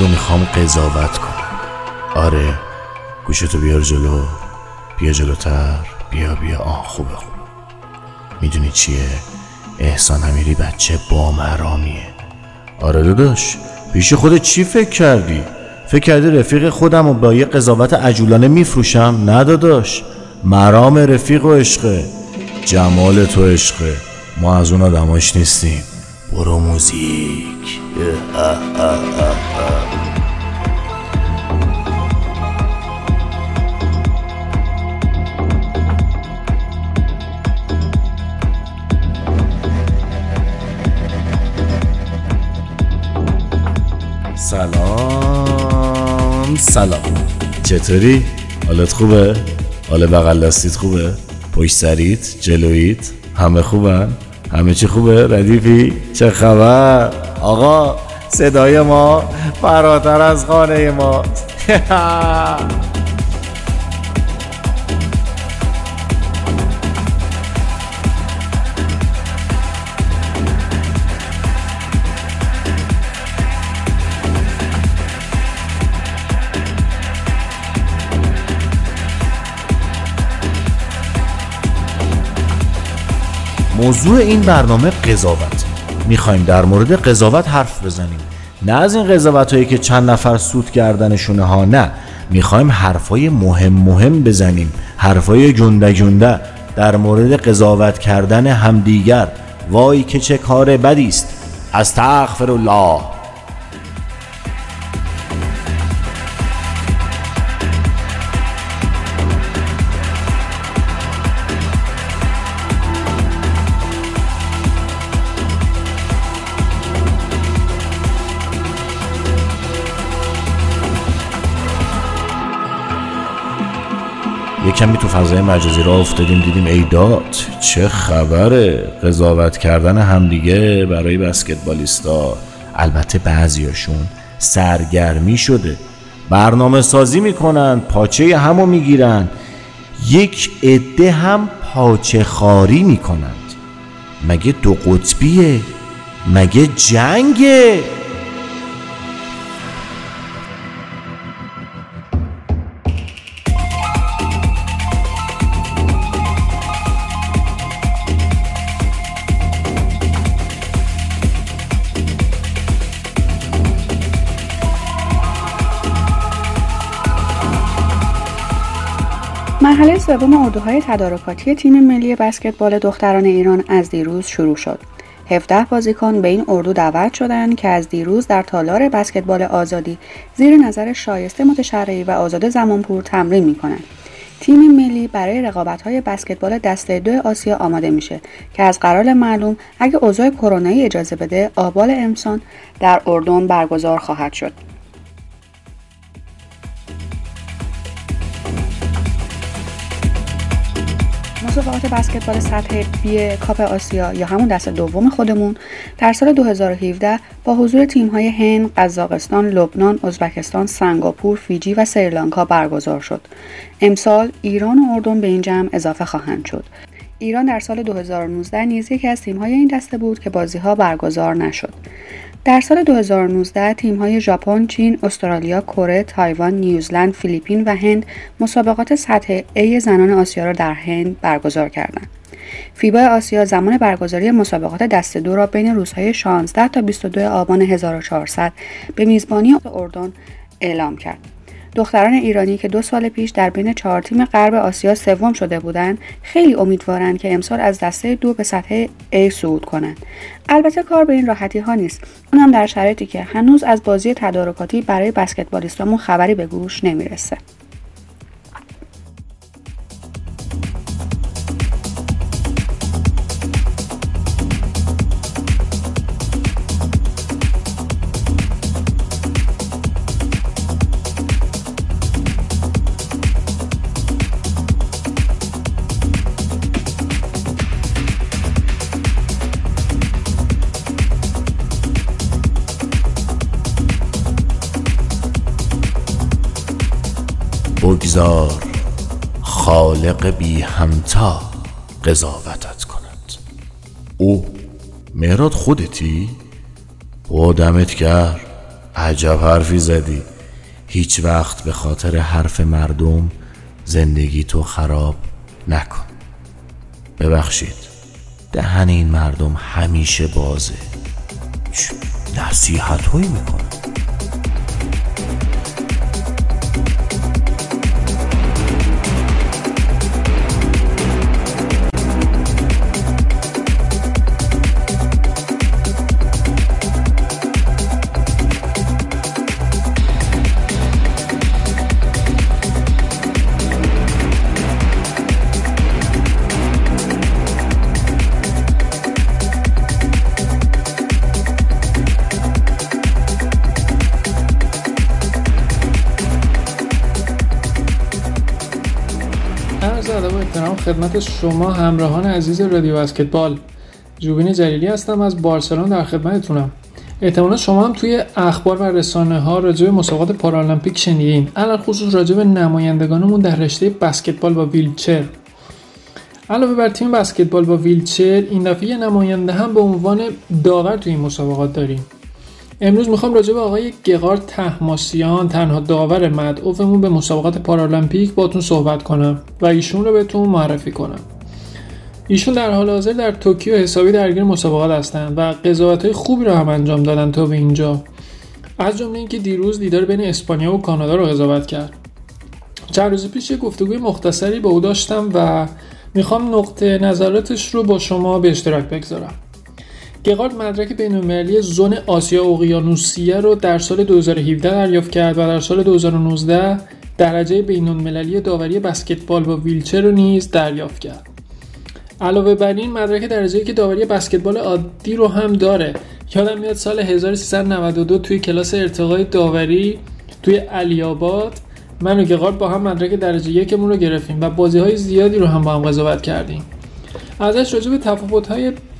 رو می‌خوام قضاوت کنم. آره گوشتو بیار جلو. بیا جلوتر. بیا بیا. آه خوبه خوبه. می‌دونی چیه؟ احسان امیری بچه با مرامیه آره داداش پیش خودت چی فکر کردی؟ فکر کردی رفیق خودم و با یه قضاوت عجولانه میفروشم؟ نه داداش. مرام رفیق و عشقه. جمال تو عشقه. ما از اون آدماش نیستیم. برو موزیک. سلام چطوری؟ حالت خوبه؟ حال بغل دستیت خوبه؟ پشت؟ جلویت؟ همه خوبن؟ همه چی خوبه؟ ردیفی؟ چه خبر؟ آقا صدای ما فراتر از خانه ما موضوع این برنامه قضاوت. می‌خوایم در مورد قضاوت حرف بزنیم. نه از این قضاوت هایی که چند نفر سود کردنشونه ها نه. می‌خوایم حرفای مهم مهم بزنیم. حرفای جنده جنده. در مورد قضاوت کردن همدیگر. وای که چه کار بدی است. استغفر الله. کمی تو فضای مجازی را افتادیم دیدیم ای داد چه خبره. قضاوت کردن همدیگه برای بسکتبالیستا. البته بعضیاشون سرگرمی شده. برنامه سازی می‌کنن پاچه همو می‌گیرن. یک عده هم پاچه خاری می‌کنند. مگه دو قطبیه؟ مگه جنگه؟ مرحله سوم اردوهای تدارکاتی تیم ملی بسکتبال دختران ایران از دیروز شروع شد. 17 بازیکن به این اردو دعوت شدند که از دیروز در تالار بسکتبال آزادی زیر نظر شایسته متشرعی و آزاد زمانپور تمرین می کنند. تیم ملی برای رقابت‌های بسکتبال دسته دو آسیا آماده میشه که از قرار معلوم اگه اوضاع کرونایی اجازه بده آبال امسان در اردن برگزار خواهد شد. مسابقات بسکتبال سطح B کاپ آسیا یا همون دست دوم خودمون در سال 2017 با حضور تیم‌های هند، قزاقستان، لبنان، ازبکستان، سنگاپور، فیجی و سریلانکا برگزار شد. امسال ایران و اردن به این جمع اضافه خواهند شد. ایران در سال 2019 نیز یکی از تیم‌های این دسته بود که بازی‌ها برگزار نشد. در سال 2019 تیم‌های ژاپن، چین، استرالیا، کره، تایوان، نیوزلند، فیلیپین و هند مسابقات سطح A زنان آسیا را در هند برگزار کردند. فیبا آسیا زمان برگزاری مسابقات دست دو را بین روزهای 16 تا 22 آبان 1400 به میزبانی اردن اعلام کرد. دختران ایرانی که دو سال پیش در بین چهار تیم غرب آسیا سوم شده بودند خیلی امیدوارند که امسال از دسته دو به سطح A صعود کنند. البته کار به این راحتی ها نیست. اونم در شرایطی که هنوز از بازی تدارکاتی برای بسکتبالیستامون خبری به گوش نمی‌رسه. بگذار خالق بی همتا قضاوتت کند. او مهراد خودتی؟ او دمت کرد عجب حرفی زدی. هیچ وقت به خاطر حرف مردم زندگی تو خراب نکن. ببخشید دهن این مردم همیشه بازه. نصیحت هایی می‌کنه. خدمت شما همراهان عزیز رادیو بسکتبال. جوبین جلیلی هستم از بارسلون در خدمتتونم. احتمالا شما هم توی اخبار و رسانه ها راجع به مسابقات پارالمپیک شنیدین. علل خصوص راجع به نمایندگانمون در رشته بسکتبال با ویلچر. علاوه بر تیم بسکتبال با ویلچر این دفعه نماینده هم به عنوان داور توی این مسابقات داریم. امروز می‌خوام راجع به آقای گقار تحماسیان تنها داور مدعوفمون به مسابقات پارالمپیک باتون صحبت کنم و ایشون رو بهتون معرفی کنم. ایشون در حال حاضر در توکیو حسابی درگیر مسابقات هستند و قضاوت های خوبی رو هم انجام دادن تا به اینجا. از جمله اینکه دیروز دیدار بین اسپانیا و کانادا رو قضاوت کرد. چند روز پیش یه گفتگوی مختصری با او داشتم و می‌خوام نقطه نظراتش رو با شما به اشتراک بگذارم. گقارد مدرک بین‌المللی زون آسیا اقیانوسیه رو در سال 2017 دریافت کرد و در سال 2019 درجه بین‌المللی داوری بسکتبال با ویلچر رو نیز دریافت کرد. علاوه بر این مدرک درجه که داوری بسکتبال عادی رو هم داره. یادم میاد سال 1392 توی کلاس ارتقای داوری توی علی آباد من و با هم مدرک درجه یکمون رو گرفتیم و بازی های زیادی رو هم با هم قضاوت کردیم. ازش راجع به تفاوت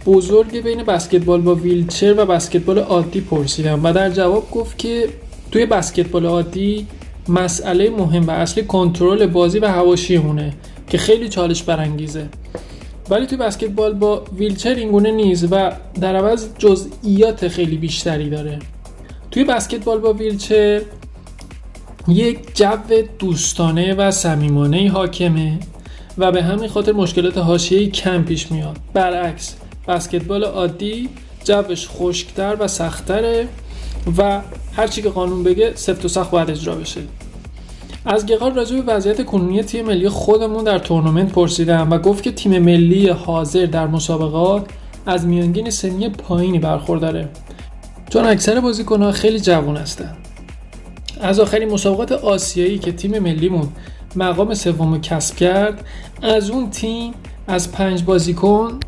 بزرگ بین بسکتبال با ویلچر و بسکتبال عادی پرسیدم و در جواب گفت که توی بسکتبال عادی مسئله مهم و اصلی کنترل بازی و هواشیمونه که خیلی چالش برانگیزه. ولی توی بسکتبال با ویلچر اینگونه نیست و در عوض جزئیات خیلی بیشتری داره. توی بسکتبال با ویلچر یک جو دوستانه و صمیمانه حاکمه و به همین خاطر مشکلات حاشیه‌ای کم پیش میاد. برعکس بسکتبال عادی جوش خشکتر و سختتره و هرچی که قانون بگه سفت و سخت باید اجرا بشه. از گقار راجع به وضعیت کنونی تیم ملی خودمون در تورنمنت پرسیدم و گفت که تیم ملی حاضر در مسابقات از میانگین سنی پایینی برخورداره. چون اکثر بازیکنها خیلی جوان هستن. از آخرین مسابقات آسیایی که تیم ملیمون مقام سوم کسب کرد از اون تیم از پنج بازیکن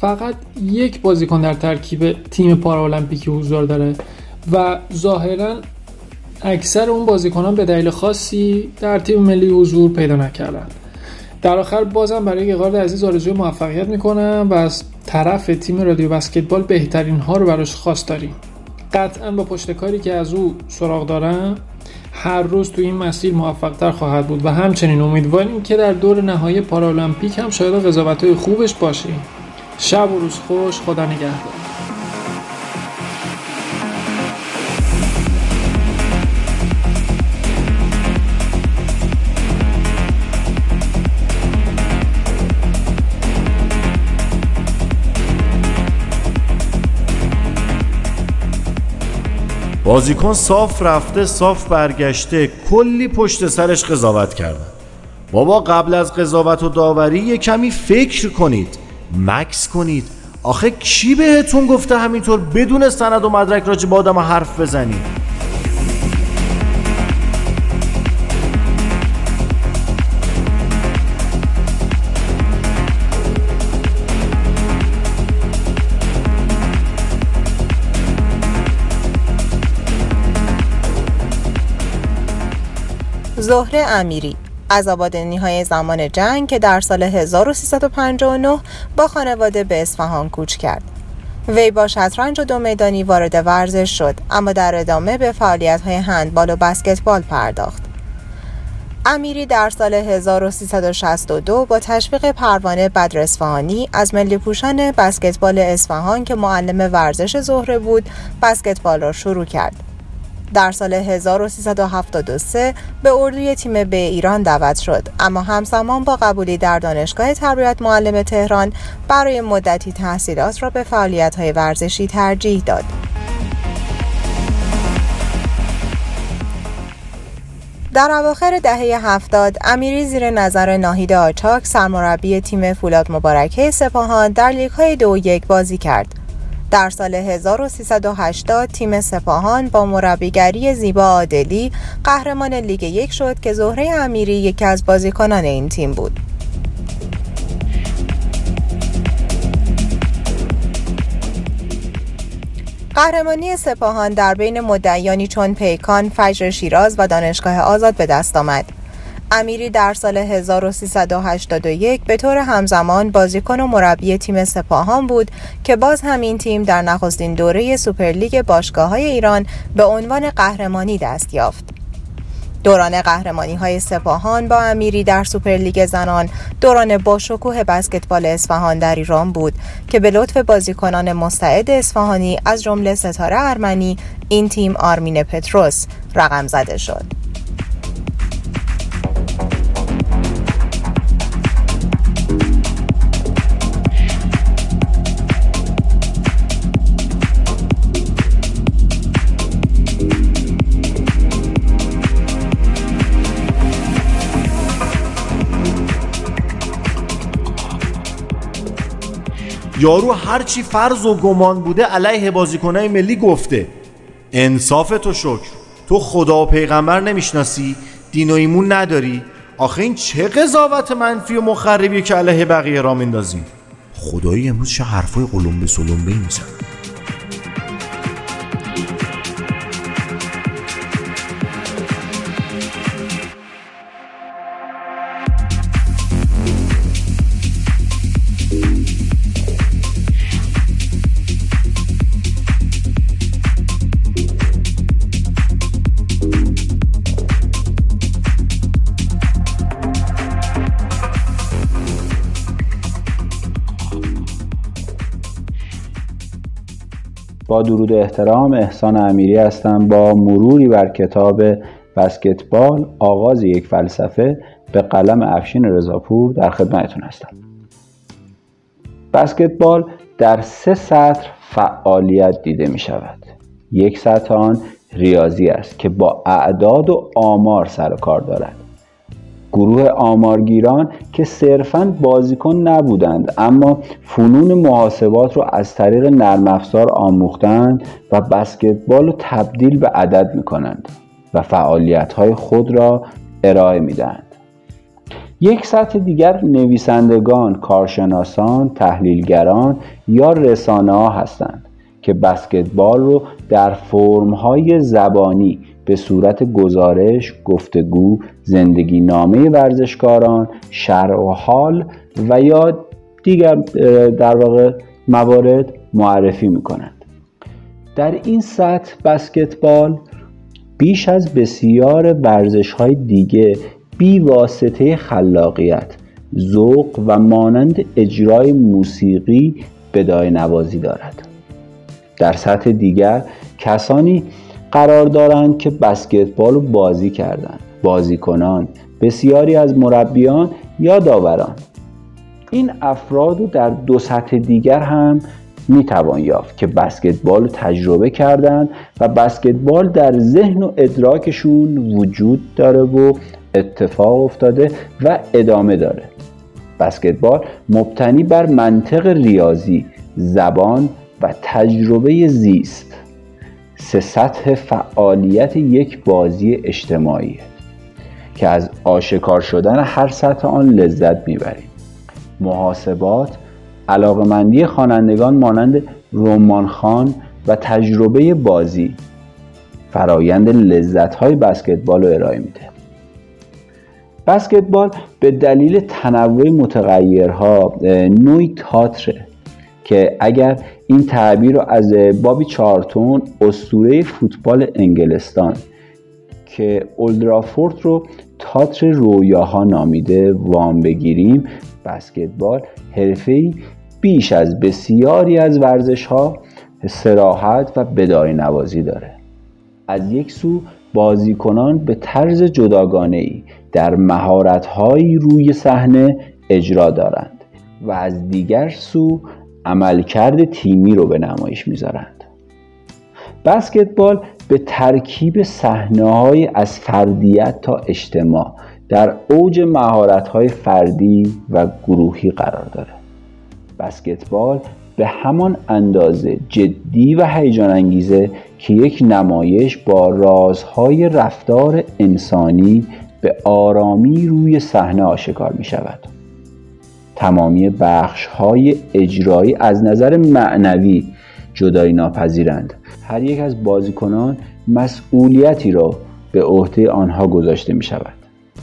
فقط یک بازیکن در ترکیب تیم پارالمپیکی حضور داره و ظاهرا اکثر اون بازیکنان به دلیل خاصی در تیم ملی حضور پیدا نکردن. در آخر بازم برای گقارد عزیز آرزوی موفقیت می‌کنم و از طرف تیم رادیو بسکتبال بهترین ها رو براش خواست داریم. قطعا با پشتکاری که از او سراغ دارم هر روز تو این مسیر موفقتر خواهد بود و همچنین امیدواریم که در دور نهایی پارالمپیک هم شاید قضاوت خوبش باشیم. شب و روز خوش خدا نگهدار. بازیکن صاف رفته صاف برگشته کلی پشت سرش قضاوت کردن بابا قبل از قضاوت و داوری یه کمی فکر کنید. مکس کنید. آخه کی بهتون گفته همینطور بدون سند و مدرک راجع به آدم حرف بزنید زهره امیری از آبادانی های زمان جنگ که در سال 1359 با خانواده به اصفهان کوچ کرد. وی با شطرنج و دو میدانی وارد ورزش شد اما در ادامه به فعالیت های هندبال و بسکتبال پرداخت. امیری در سال 1362 با تشویق پروانه بدر اصفهانی از ملی پوشان بسکتبال اصفهان که معلم ورزش زهره بود بسکتبال را شروع کرد. در سال 1373 به اردوی تیم به ایران دعوت شد اما همزمان با قبولی در دانشگاه تربیت معلم تهران برای مدتی تحصیلات را به فعالیت‌های ورزشی ترجیح داد. در اواخر دهه هفتاد امیری زیر نظر ناهید آچاک سرمربی تیم فولاد مبارکه سپاهان در لیگ های دو یک بازی کرد. در سال 1380 تیم سپاهان با مربیگری زیبا عادلی قهرمان لیگ یک شد که زهره امیری یکی از بازیکنان این تیم بود. قهرمانی سپاهان در بین مدعیانی چون پیکان، فجر شیراز و دانشگاه آزاد به دست آمد. امیری در سال 1381 به طور همزمان بازیکن و مربی تیم سپاهان بود که باز همین تیم در نخستین دوره سوپرلیگ باشگاه های ایران به عنوان قهرمانی دست یافت. دوران قهرمانی های سپاهان با امیری در سوپرلیگ زنان دوران باشکوه بسکتبال اصفهان در ایران بود که به لطف بازیکنان مستعد اصفهانی از جمله ستاره ارمنی این تیم آرمین پتروس رقم زده شد. یارو هرچی فرض و گمان بوده علیه بازیکنهای ملی گفته انصاف تو شکر تو خدا و پیغمبر نمی‌شناسی دین و ایمون نداری. آخه این چه قضاوت منفی و مخربیه که علیه بقیه را میندازی خدایی امروز چه حرفای قلمبه سلمبه میزن با درود و احترام احسان امیری هستم با مروری بر کتاب بسکتبال آغاز یک فلسفه به قلم افشین رضاپور در خدمتتون هستم. بسکتبال در سه سطر فعالیت دیده می شود. یک سطح آن ریاضی است که با اعداد و آمار سر و کار دارد. گروه آمارگیران که صرفا بازیکن نبودند اما فنون محاسبات رو از طریق نرم افزار آموختند و بسکتبال رو تبدیل به عدد می کنند و فعالیت های خود را ارائه می. یک سطح دیگر نویسندگان، کارشناسان، تحلیلگران یا رسانه ها هستند که بسکتبال رو در فرم های زبانی به صورت گزارش، گفتگو، زندگی نامه ورزشکاران، شرع و حال و یا دیگر در واقع موارد معرفی می کنند. در این سطح بسکتبال بیش از بسیار ورزش های دیگه بی واسطه خلاقیت ذوق و مانند اجرای موسیقی بدای نوازی دارد در سطح دیگر کسانی قرار دارند که بسکتبال رو بازی کردند بازیکنان بسیاری از مربیان یا داوران. این افراد رو در دو سطح دیگر هم می‌توان یافت که بسکتبال رو تجربه کردند و بسکتبال در ذهن و ادراکشون وجود داره و اتفاق افتاده و ادامه داره. بسکتبال مبتنی بر منطق ریاضی زبان و تجربه زیست. سه سطح فعالیت یک بازی اجتماعی که از آشکار شدن هر سطح آن لذت می‌بریم. محاسبات علاقمندی خوانندگان مانند رومان خان و تجربه بازی فرایند لذت های بسکتبال رو ارائه میده. بسکتبال به دلیل تنوع متغیرها نوعی تاتره که اگر این تعبیر رو از بابی چارتون اسطوره فوتبال انگلستان که اولدرافورد رو تاتر رویاها نامیده وام بگیریم بسکتبال حرفه‌ای بیش از بسیاری از ورزش ها سراحت و بدای نوازی داره. از یک سو بازیکنان به طرز جداگانه ای در مهارت‌هایی روی صحنه اجرا دارند و از دیگر سو عملکرد تیمی رو به نمایش می‌ذارند. بسکتبال به ترکیب صحنه از فردیت تا اجتماع در اوج مهارت های فردی و گروهی قرار داره. بسکتبال به همان اندازه جدی و هیجان انگیزه که یک نمایش با رازهای رفتار انسانی به آرامی روی صحنه آشکار می شود تمامی بخش های اجرایی از نظر معنوی جدایی ناپذیرند. هر یک از بازیکنان مسئولیتی را به عهده آنها گذاشته می شود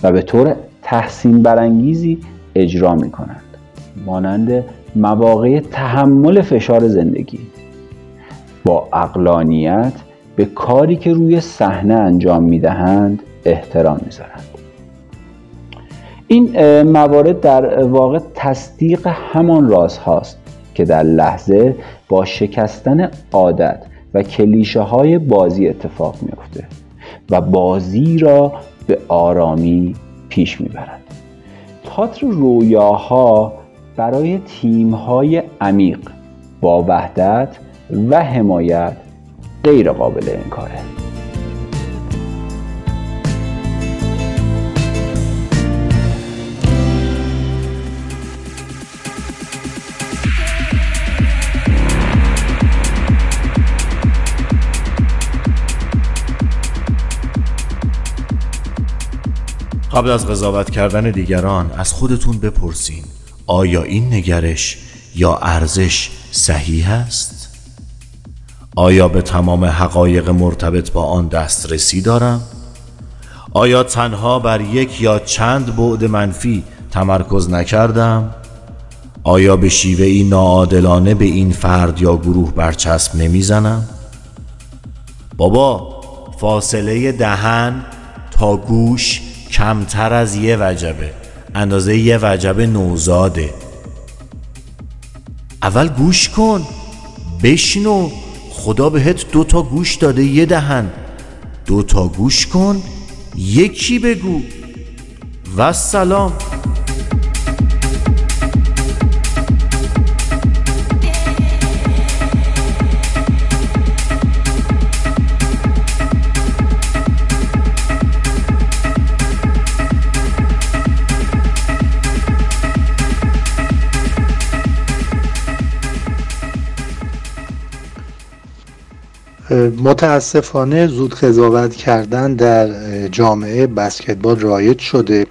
و به طور تحسین برانگیزی اجرا می کنند مانند مواقع تحمل فشار زندگی. با اقلانیت به کاری که روی صحنه انجام می دهند احترام می‌ذارند. این موارد در واقع تصدیق همان راز هاست که در لحظه با شکستن عادت و کلیشه های بازی اتفاق میفته و بازی را به آرامی پیش می‌برد. تاتر رویاها برای تیم های عمیق با وحدت و حمایت غیر قابل انکاره. قبل از قضاوت کردن دیگران از خودتون بپرسین آیا این نگرش یا ارزش صحیح است؟ آیا به تمام حقایق مرتبط با آن دسترسی دارم؟ آیا تنها بر یک یا چند بعد منفی تمرکز نکردم؟ آیا به شیوه ای ناعادلانه به این فرد یا گروه برچسب نمی‌زنم؟ بابا فاصله دهن تا گوش کمتر از یه وجبه. اندازه یه وجبه نوزاده. اول گوش کن. بشنو. خدا بهت دو تا گوش داده یه دهن. دو تا گوش کن. یکی بگو. و سلام. متاسفانه زود قضاوت کردن در جامعه بسکتبال رایج شده.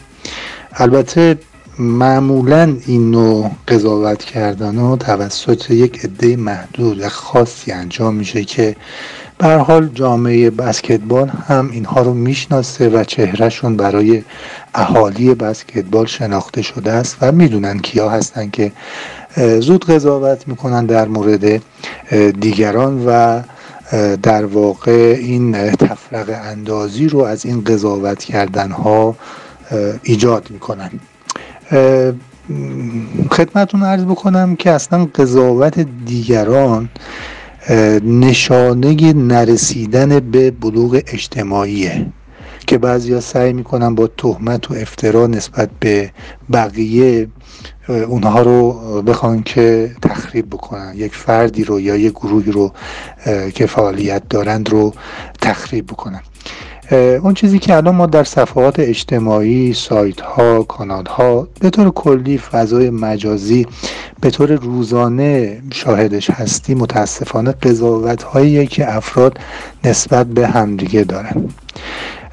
البته معمولا این نوع قضاوت کردن ها توسط یک عده محدود و خاصی انجام میشه که به حال جامعه بسکتبال هم اینها رو می‌شناسه و چهرهشون برای اهالی بسکتبال شناخته شده است و می‌دونن کیا هستن که زود قضاوت می‌کنن در مورد دیگران و در واقع این تفرق اندازی رو از این قضاوت کردن ها ایجاد می‌کنن. خدمتون عرض بکنم که اصلا قضاوت دیگران نشانه نرسیدن به بلوغ اجتماعیه. که بعضیا سعی می‌کنن با تهمت و افترا نسبت به بقیه اونها رو بخوان که تخریب بکنن. یک فردی رو یا یک گروهی رو که فعالیت دارند رو تخریب بکنن. اون چیزی که الان ما در صفحات اجتماعی سایت ها کانال ها به طور کلی فضای مجازی به طور روزانه شاهدش هستی متاسفانه قضاوت هایی که افراد نسبت به همدیگه دارن.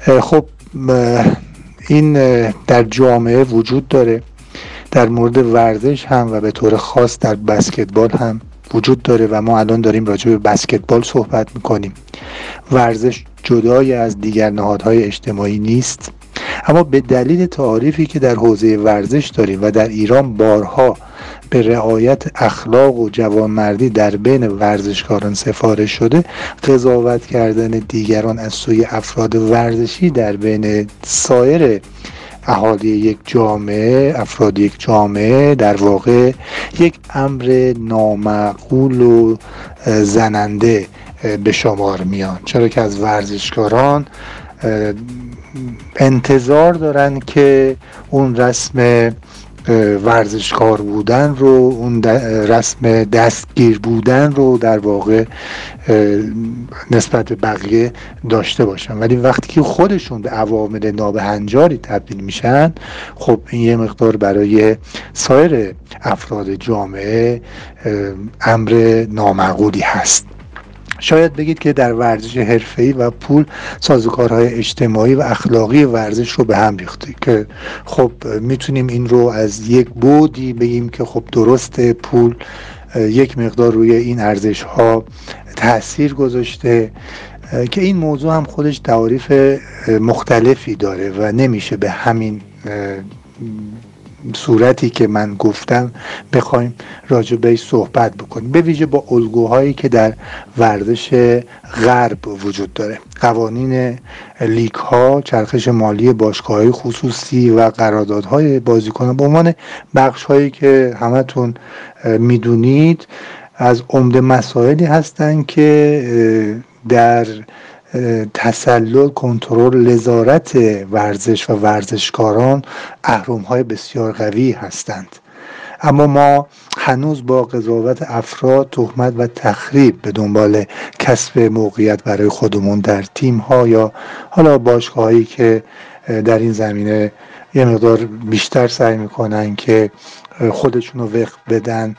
خب این در جامعه وجود داره در مورد ورزش هم و به طور خاص در بسکتبال هم وجود داره و ما الان داریم راجع به بسکتبال صحبت می‌کنیم. ورزش جدای از دیگر نهادهای اجتماعی نیست. اما به دلیل تعاریفی که در حوزه ورزش داریم و در ایران بارها به رعایت اخلاق و جوانمردی در بین ورزشکاران سفارش شده قضاوت کردن دیگران از سوی افراد ورزشی در بین سایر اهالی یک جامعه افراد یک جامعه در واقع یک امر نامعقول و زننده به شمار میان. چرا که از ورزشکاران انتظار دارن که اون رسم ورزشکار بودن رو اون رسم دستگیر بودن رو در واقع نسبت به بقیه داشته باشن. ولی وقتی که خودشون به عوامل نابهنجاری تبدیل میشن خب این یه مقدار برای سایر افراد جامعه امر نامعقولی هست. شاید بگید که در ورزش حرفه‌ای و پول سازوکارهای اجتماعی و اخلاقی ورزش رو به هم ریخته که خب می‌تونیم این رو از یک بودی بگیم که خب درست پول یک مقدار روی این ارزش ها تاثیر گذاشته که این موضوع هم خودش تعاریف مختلفی داره و نمیشه به همین صورتی که من گفتم بخوایم راجع به صحبت بکنیم. به ویژه با الگوهایی که در ورزش غرب وجود داره. قوانین لیک ها چرخش مالی باشگاه خصوصی و قراردادهای بازیکنان. به عنوان بخش هایی که همتون می‌دونید از عمده مسائلی هستند که در تسلل کنترل لذارت ورزش و ورزشکاران اهرم های بسیار قوی هستند. اما ما هنوز با قضاوت افراد تهمت و تخریب به دنبال کسب موقعیت برای خودمون در تیم ها یا حالا باشگاه هایی که در این زمینه یه مقدار بیشتر سعی می‌کنن که خودشون رو وقت بدن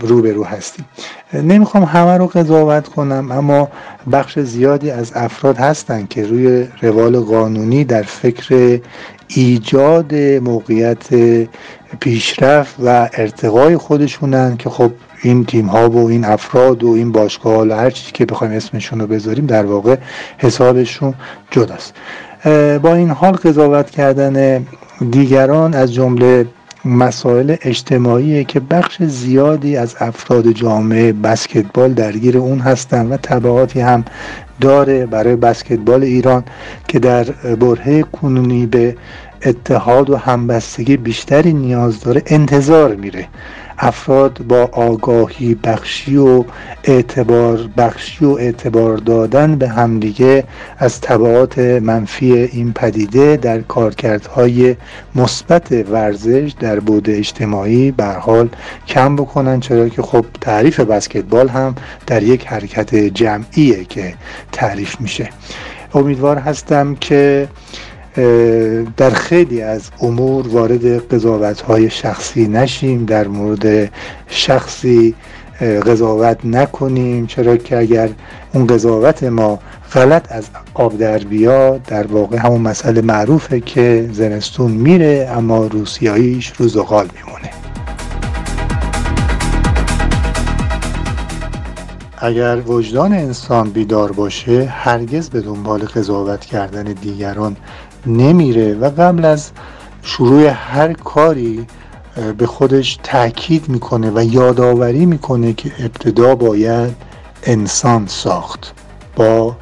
روبرو هستیم. نمی‌خوام همه رو قضاوت کنم اما بخش زیادی از افراد هستند که روی روال قانونی در فکر ایجاد موقعیت پیشرفت و ارتقای خودشونن که خب این تیم ها و این افراد و این باشگاه و هر چیزی که بخوایم اسمشون رو بذاریم در واقع حسابشون جداست. با این حال قضاوت کردن دیگران از جمله مسائل اجتماعی که بخش زیادی از افراد جامعه بسکتبال درگیر اون هستن و طبعاتی هم داره برای بسکتبال ایران که در برهه کنونی به اتحاد و همبستگی بیشتری نیاز داره انتظار میره. افراد با آگاهی بخشی و اعتبار بخشی و اعتبار دادن به همدیگه از طبعات منفی این پدیده در کارکردهای مثبت ورزش در بود اجتماعی بر حال کم بکنن چرا که خب تعریف بسکتبال هم در یک حرکت جمعیه که تعریف میشه. امیدوار هستم که در خیلی از امور وارد قضاوت های شخصی نشیم در مورد شخصی قضاوت نکنیم چرا که اگر اون قضاوت ما غلط از آب در بیاد در واقع همون مسئله معروفه که زمستون میره اما روسیاییش روز غال میمونه. اگر وجدان انسان بیدار باشه هرگز به دنبال قضاوت کردن دیگران نمیره و قبل از شروع هر کاری به خودش تاکید می‌کنه و یادآوری می‌کنه که ابتدا باید انسان ساخت با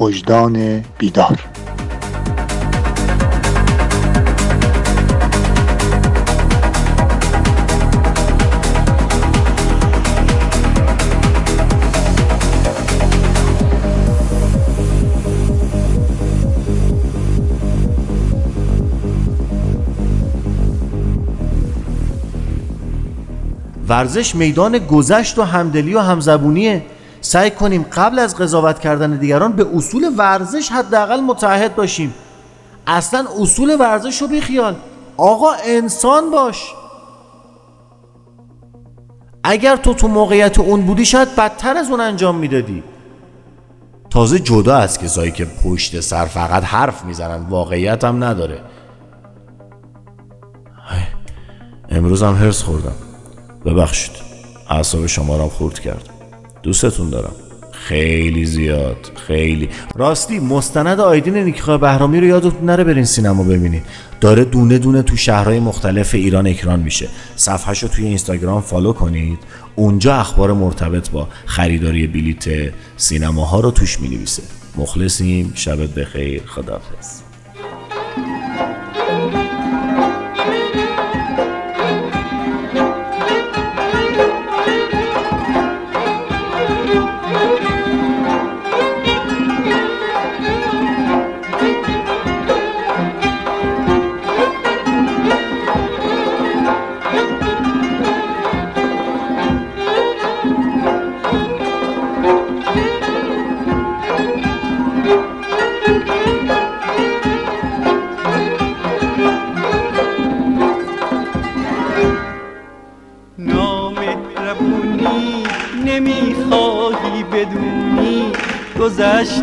وجدان بیدار. ورزش میدان گذشت و همدلی و همزبونیه. سعی کنیم قبل از قضاوت کردن دیگران به اصول ورزش حداقل متحد باشیم. اصلا اصول ورزش رو بیخیال. آقا انسان باش. اگر تو تو موقعیت اون بودی شاید بدتر از اون انجام می‌دادی. تازه جدا از کسایی که پشت سر فقط حرف می‌زنن واقعیت هم نداره. امروز هم هرس خوردم. ببخشید اعصاب شما را خورد کرد. دوستتون دارم. خیلی زیاد خیلی. راستی مستند آیدین نیکخواه بهرامی رو یادتون نره برین سینما ببینید داره دونه دونه تو شهرهای مختلف ایران اکران میشه. صفحهش رو توی اینستاگرام فالو کنید. اونجا اخبار مرتبط با خریداری بلیت سینماها رو توش می‌نویسه. مخلصیم. شبت بخیر.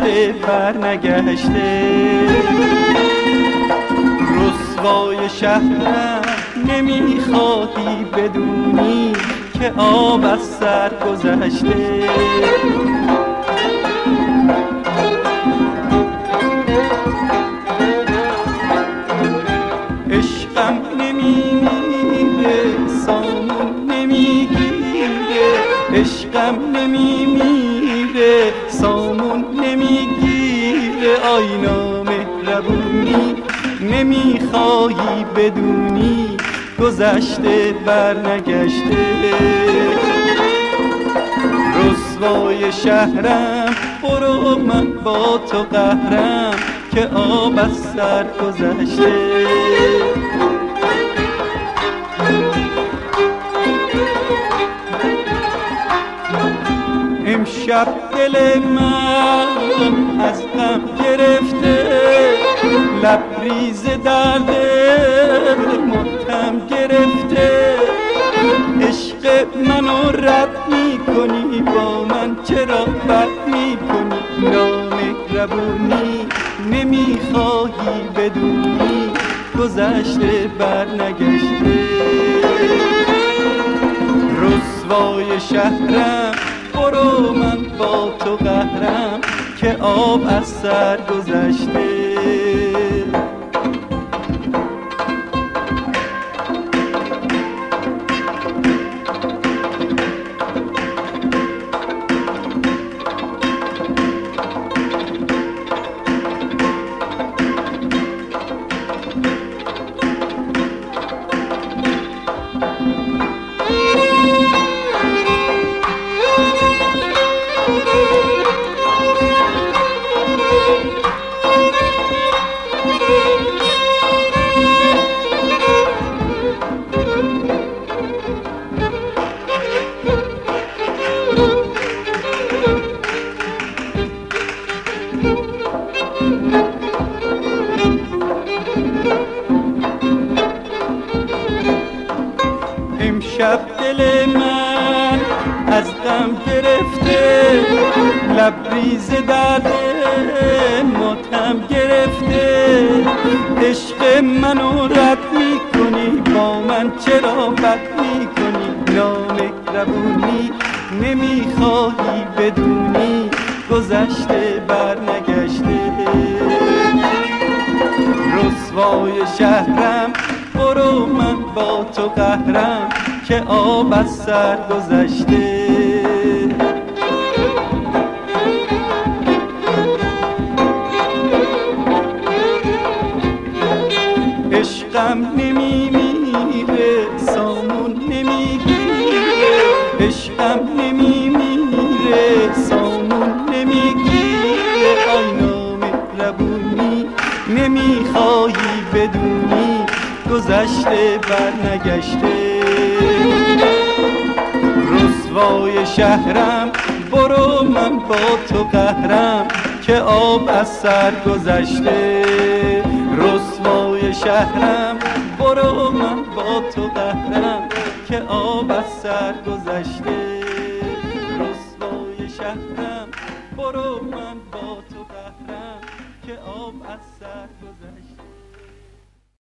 خداحافظ گذشته برنگشته رسوای شهرم نمی‌خواهی بدونی که آب از سر گذشته. نمی‌گیره آینا مهربونی نمیخوایی بدونی گذشته برنگشته. رسوای شهرم برو من با تو قهرم که آب از سر گذشته. امشب دل من از غم گرفته لبریز درد متم گرفته. عشق منو رد می‌کنی با من چرا بد می‌کنی؟ نامهربونی نمی‌خواهی بدونی گذشته برنگشته. رسوای شهرم برو من با تو قهرم. که آب از سر گذشته. امشب که آب از سر گذشته. عشقم نمیمیره سامون نمی‌گیره. عشقم نمیمیره سامون نمی‌گیره. آینا مهربونی نمی‌خواهی بدونی گذشته برنگشته. رسوای شهرم برو من با تو قهرم که آب از سر گذشته. رسوای شهرم برو من با تو قهرم که آب از سر گذشته. رسوای شهرم برو من با تو قهرم که آب از سر گذشته.